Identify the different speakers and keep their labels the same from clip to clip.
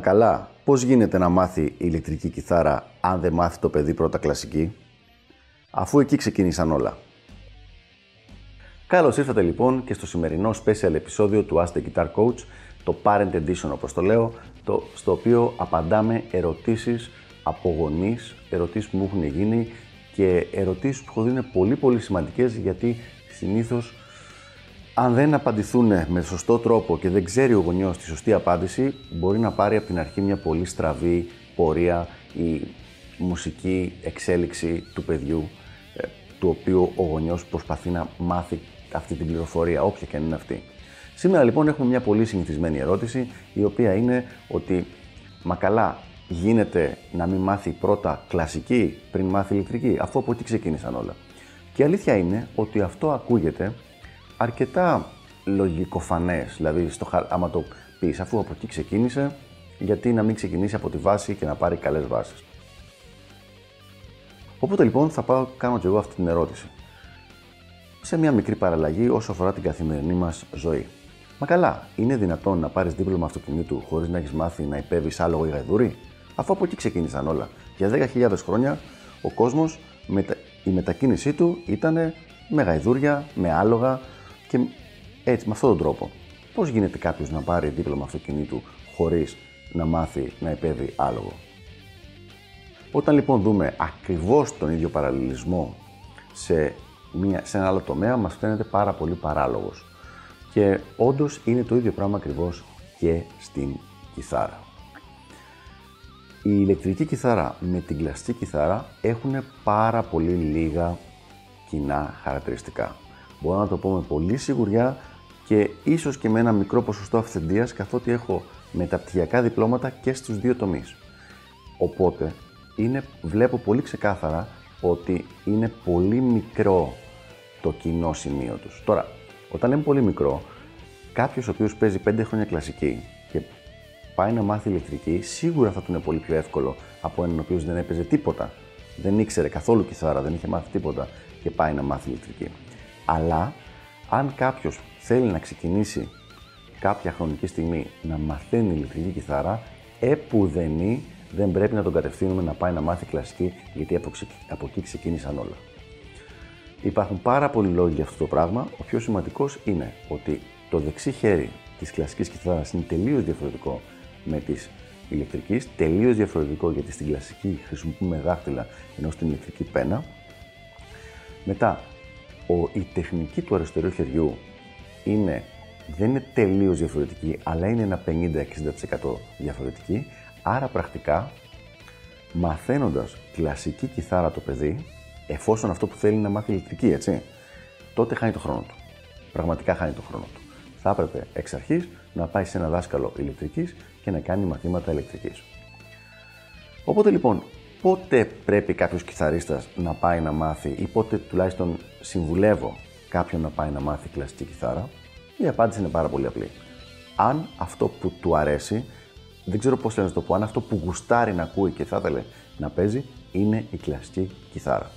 Speaker 1: Μα καλά, πώς γίνεται να μάθει ηλεκτρική κιθάρα αν δεν μάθει το παιδί πρώτα κλασική, αφού εκεί ξεκίνησαν όλα. Καλώς ήρθατε λοιπόν και στο σημερινό special επεισόδιο του Ask the Guitar Coach, το Parent Edition όπως το λέω, το, στο οποίο απαντάμε ερωτήσεις από γονείς, ερωτήσεις που μου έχουν γίνει και ερωτήσεις που είναι πολύ πολύ σημαντικές γιατί συνήθως αν δεν απαντηθούν με σωστό τρόπο και δεν ξέρει ο γονιός τη σωστή απάντηση, μπορεί να πάρει από την αρχή μια πολύ στραβή πορεία η μουσική εξέλιξη του παιδιού, ε, του οποίου ο γονιός προσπαθεί να μάθει αυτή την πληροφορία, όποια και αν είναι αυτή. Σήμερα λοιπόν έχουμε μια πολύ συνηθισμένη ερώτηση, η οποία είναι ότι «Μα καλά, γίνεται να μην μάθει πρώτα κλασική πριν μάθει ηλεκτρική, αφού από εκεί ξεκίνησαν όλα». Και η αλήθεια είναι ότι αυτό ακούγεται αρκετά λογικοφανές, δηλαδή στο, άμα το πεις, αφού από εκεί ξεκίνησε, γιατί να μην ξεκινήσει από τη βάση και να πάρει καλές βάσεις. Οπότε λοιπόν θα πάω κάνω και εγώ αυτή την ερώτηση. Σε μια μικρή παραλλαγή όσο αφορά την καθημερινή μας ζωή. Μα καλά, είναι δυνατόν να πάρεις δίπλωμα αυτοκινήτου χωρίς να έχεις μάθει να υπέβεις άλογο ή γαϊδούρι, αφού από εκεί ξεκίνησαν όλα. Για 10.000 χρόνια ο κόσμος, η μετακίνησή του ήταν με γαϊδούρια, με άλογα, και έτσι, με αυτόν τον τρόπο, πώς γίνεται κάποιος να πάρει δίπλωμα αυτοκινήτου χωρίς να μάθει να υπέβει άλογο; Όταν λοιπόν δούμε ακριβώς τον ίδιο παραλληλισμό σε, μια, σε ένα άλλο τομέα, μας φαίνεται πάρα πολύ παράλογος. Και όντως είναι το ίδιο πράγμα ακριβώς και στην κιθάρα. Η ηλεκτρική κιθάρα με την κλασική κιθάρα έχουν πάρα πολύ λίγα κοινά χαρακτηριστικά. Μπορώ να το πω με πολύ σιγουριά και ίσως και με ένα μικρό ποσοστό αυθεντίας καθότι έχω μεταπτυχιακά διπλώματα και στους δύο τομείς. Οπότε είναι, βλέπω πολύ ξεκάθαρα ότι είναι πολύ μικρό το κοινό σημείο τους. Τώρα, όταν λέμε πολύ μικρό, κάποιος ο οποίος παίζει 5 χρόνια κλασική και πάει να μάθει ηλεκτρική, σίγουρα θα του είναι πολύ πιο εύκολο από έναν ο οποίος δεν έπαιζε τίποτα. Δεν ήξερε καθόλου κιθάρα, δεν είχε μάθει τίποτα και πάει να μάθει ηλεκτρική. Αλλά αν κάποιος θέλει να ξεκινήσει κάποια χρονική στιγμή να μαθαίνει ηλεκτρική κιθάρα, επουδενή δεν πρέπει να τον κατευθύνουμε να πάει να μάθει κλασική, γιατί από εκεί ξεκίνησαν όλα. Υπάρχουν πάρα πολλοί λόγοι για αυτό το πράγμα. Ο πιο σημαντικός είναι ότι το δεξί χέρι της κλασικής κιθάρας είναι τελείως διαφορετικό με της ηλεκτρικής, τελείως διαφορετικό γιατί στην κλασική χρησιμοποιούμε δάχτυλα ενώ στην ηλεκτρική πένα. Μετά, ο, η τεχνική του αριστερού χεριού είναι, δεν είναι τελείως διαφορετική, αλλά είναι ένα 50-60% διαφορετική. Άρα πρακτικά, μαθαίνοντας κλασική κιθάρα το παιδί, εφόσον αυτό που θέλει να μάθει ηλεκτρική, έτσι, τότε χάνει το χρόνο του. Πραγματικά χάνει το χρόνο του. Θα έπρεπε εξ αρχής να πάει σε ένα δάσκαλο ηλεκτρικής και να κάνει μαθήματα ηλεκτρικής. Οπότε λοιπόν, πότε πρέπει κάποιος κιθαρίστας να πάει να μάθει ή πότε τουλάχιστον συμβουλεύω κάποιον να πάει να μάθει κλασική κιθάρα, η απάντηση είναι πάρα πολύ απλή. Αν αυτό που του αρέσει, δεν ξέρω πώς θέλω να το πω, αν αυτό που γουστάρει να ακούει και θα ήθελε να παίζει, είναι η κλασική κιθάρα.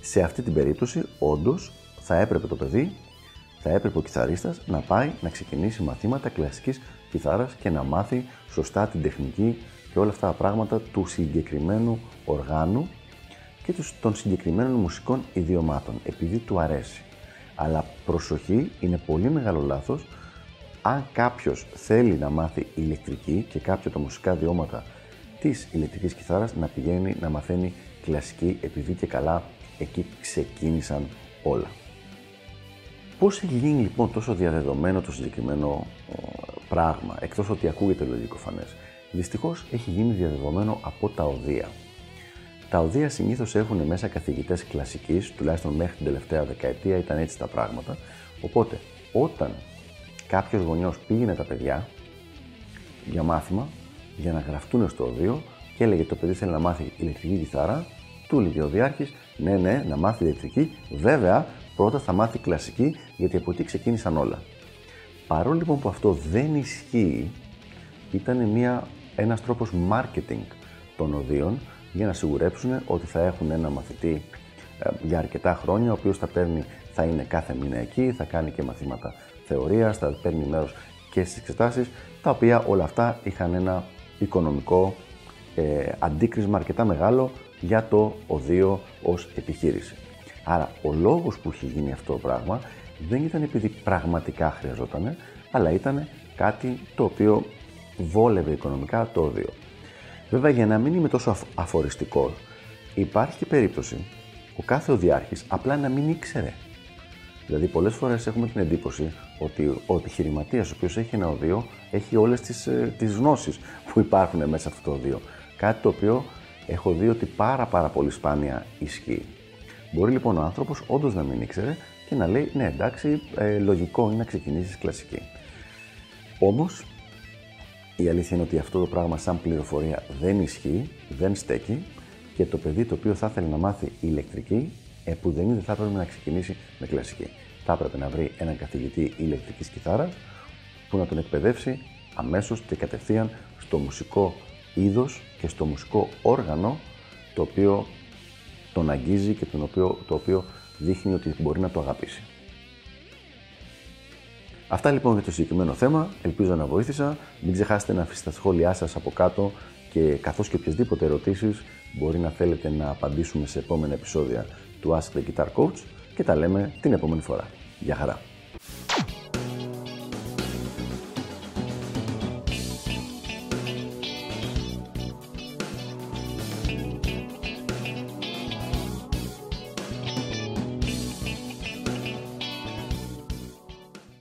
Speaker 1: Σε αυτή την περίπτωση, όντως, θα έπρεπε το παιδί, θα έπρεπε ο κιθαρίστας να πάει να ξεκινήσει μαθήματα κλασικής κιθάρας και να μάθει σωστά την τεχνική και όλα αυτά τα πράγματα του συγκεκριμένου οργάνου και των συγκεκριμένων μουσικών ιδιωμάτων, επειδή του αρέσει. Αλλά προσοχή, είναι πολύ μεγάλο λάθος αν κάποιος θέλει να μάθει ηλεκτρική και κάποια τα μουσικά ιδιώματα της ηλεκτρικής κιθάρας να πηγαίνει να μαθαίνει κλασική επειδή και καλά εκεί ξεκίνησαν όλα. Πώς έχει γίνει λοιπόν τόσο διαδεδομένο το συγκεκριμένο πράγμα, εκτός ότι ακούγεται λογικό φανές; Δυστυχώς έχει γίνει διαδεδομένο από τα οδεία. Τα οδεία συνήθως έχουν μέσα καθηγητές κλασικής, τουλάχιστον μέχρι την τελευταία δεκαετία ήταν έτσι τα πράγματα. Οπότε, όταν κάποιος γονιός πήγαινε τα παιδιά για μάθημα, για να γραφτούν στο οδείο και έλεγε το παιδί θέλει να μάθει ηλεκτρική κιθάρα, του έλεγε ο Διάρχης, ναι, ναι, να μάθει ηλεκτρική. Βέβαια, πρώτα θα μάθει κλασική, γιατί από εκεί ξεκίνησαν όλα. Παρόλο λοιπόν που αυτό δεν ισχύει, ήταν μια, ένας τρόπος marketing των οδείων για να σιγουρέψουν ότι θα έχουν ένα μαθητή ε, για αρκετά χρόνια, ο οποίος θα, παίρνει, θα είναι κάθε μήνα εκεί, θα κάνει και μαθήματα θεωρίας, θα παίρνει μέρος και στις εξετάσεις, τα οποία όλα αυτά είχαν ένα οικονομικό ε, αντίκρισμα αρκετά μεγάλο για το οδείο ως επιχείρηση. Άρα ο λόγος που έχει γίνει αυτό το πράγμα δεν ήταν επειδή πραγματικά χρειαζόταν, αλλά ήταν κάτι το οποίο βόλευε οικονομικά το οδείο. Βέβαια, για να μην είμαι τόσο αφοριστικός, υπάρχει και περίπτωση ο κάθε οδιάρχης απλά να μην ήξερε. Δηλαδή, πολλές φορές έχουμε την εντύπωση ότι ο επιχειρηματίας, ο οποίος έχει ένα οδείο, έχει όλες τις τις ε, γνώσεις που υπάρχουν μέσα σε αυτό το οδείο. Κάτι το οποίο έχω δει ότι πάρα πάρα πολύ σπάνια ισχύει. Μπορεί λοιπόν ο άνθρωπος όντως να μην ήξερε και να λέει: Ναι, εντάξει, ε, λογικό είναι να ξεκινήσεις κλασική. Όμως, η αλήθεια είναι ότι αυτό το πράγμα, σαν πληροφορία, δεν ισχύει, δεν στέκει και το παιδί το οποίο θα ήθελε να μάθει ηλεκτρική, ε, που δεν είναι, θα έπρεπε να ξεκινήσει με κλασική. Θα έπρεπε να βρει έναν καθηγητή ηλεκτρικής κιθάρας που να τον εκπαιδεύσει αμέσως και κατευθείαν στο μουσικό είδος και στο μουσικό όργανο το οποίο τον αγγίζει και τον οποίο, το οποίο δείχνει ότι μπορεί να το αγαπήσει. Αυτά λοιπόν για το συγκεκριμένο θέμα. Ελπίζω να βοήθησα. Μην ξεχάσετε να αφήσετε τα σχόλιά σας από κάτω και καθώς και οποιασδήποτε ερωτήσεις μπορεί να θέλετε να απαντήσουμε σε επόμενα επεισόδια του Ask the Guitar Coach και τα λέμε την επόμενη φορά. Γεια χαρά!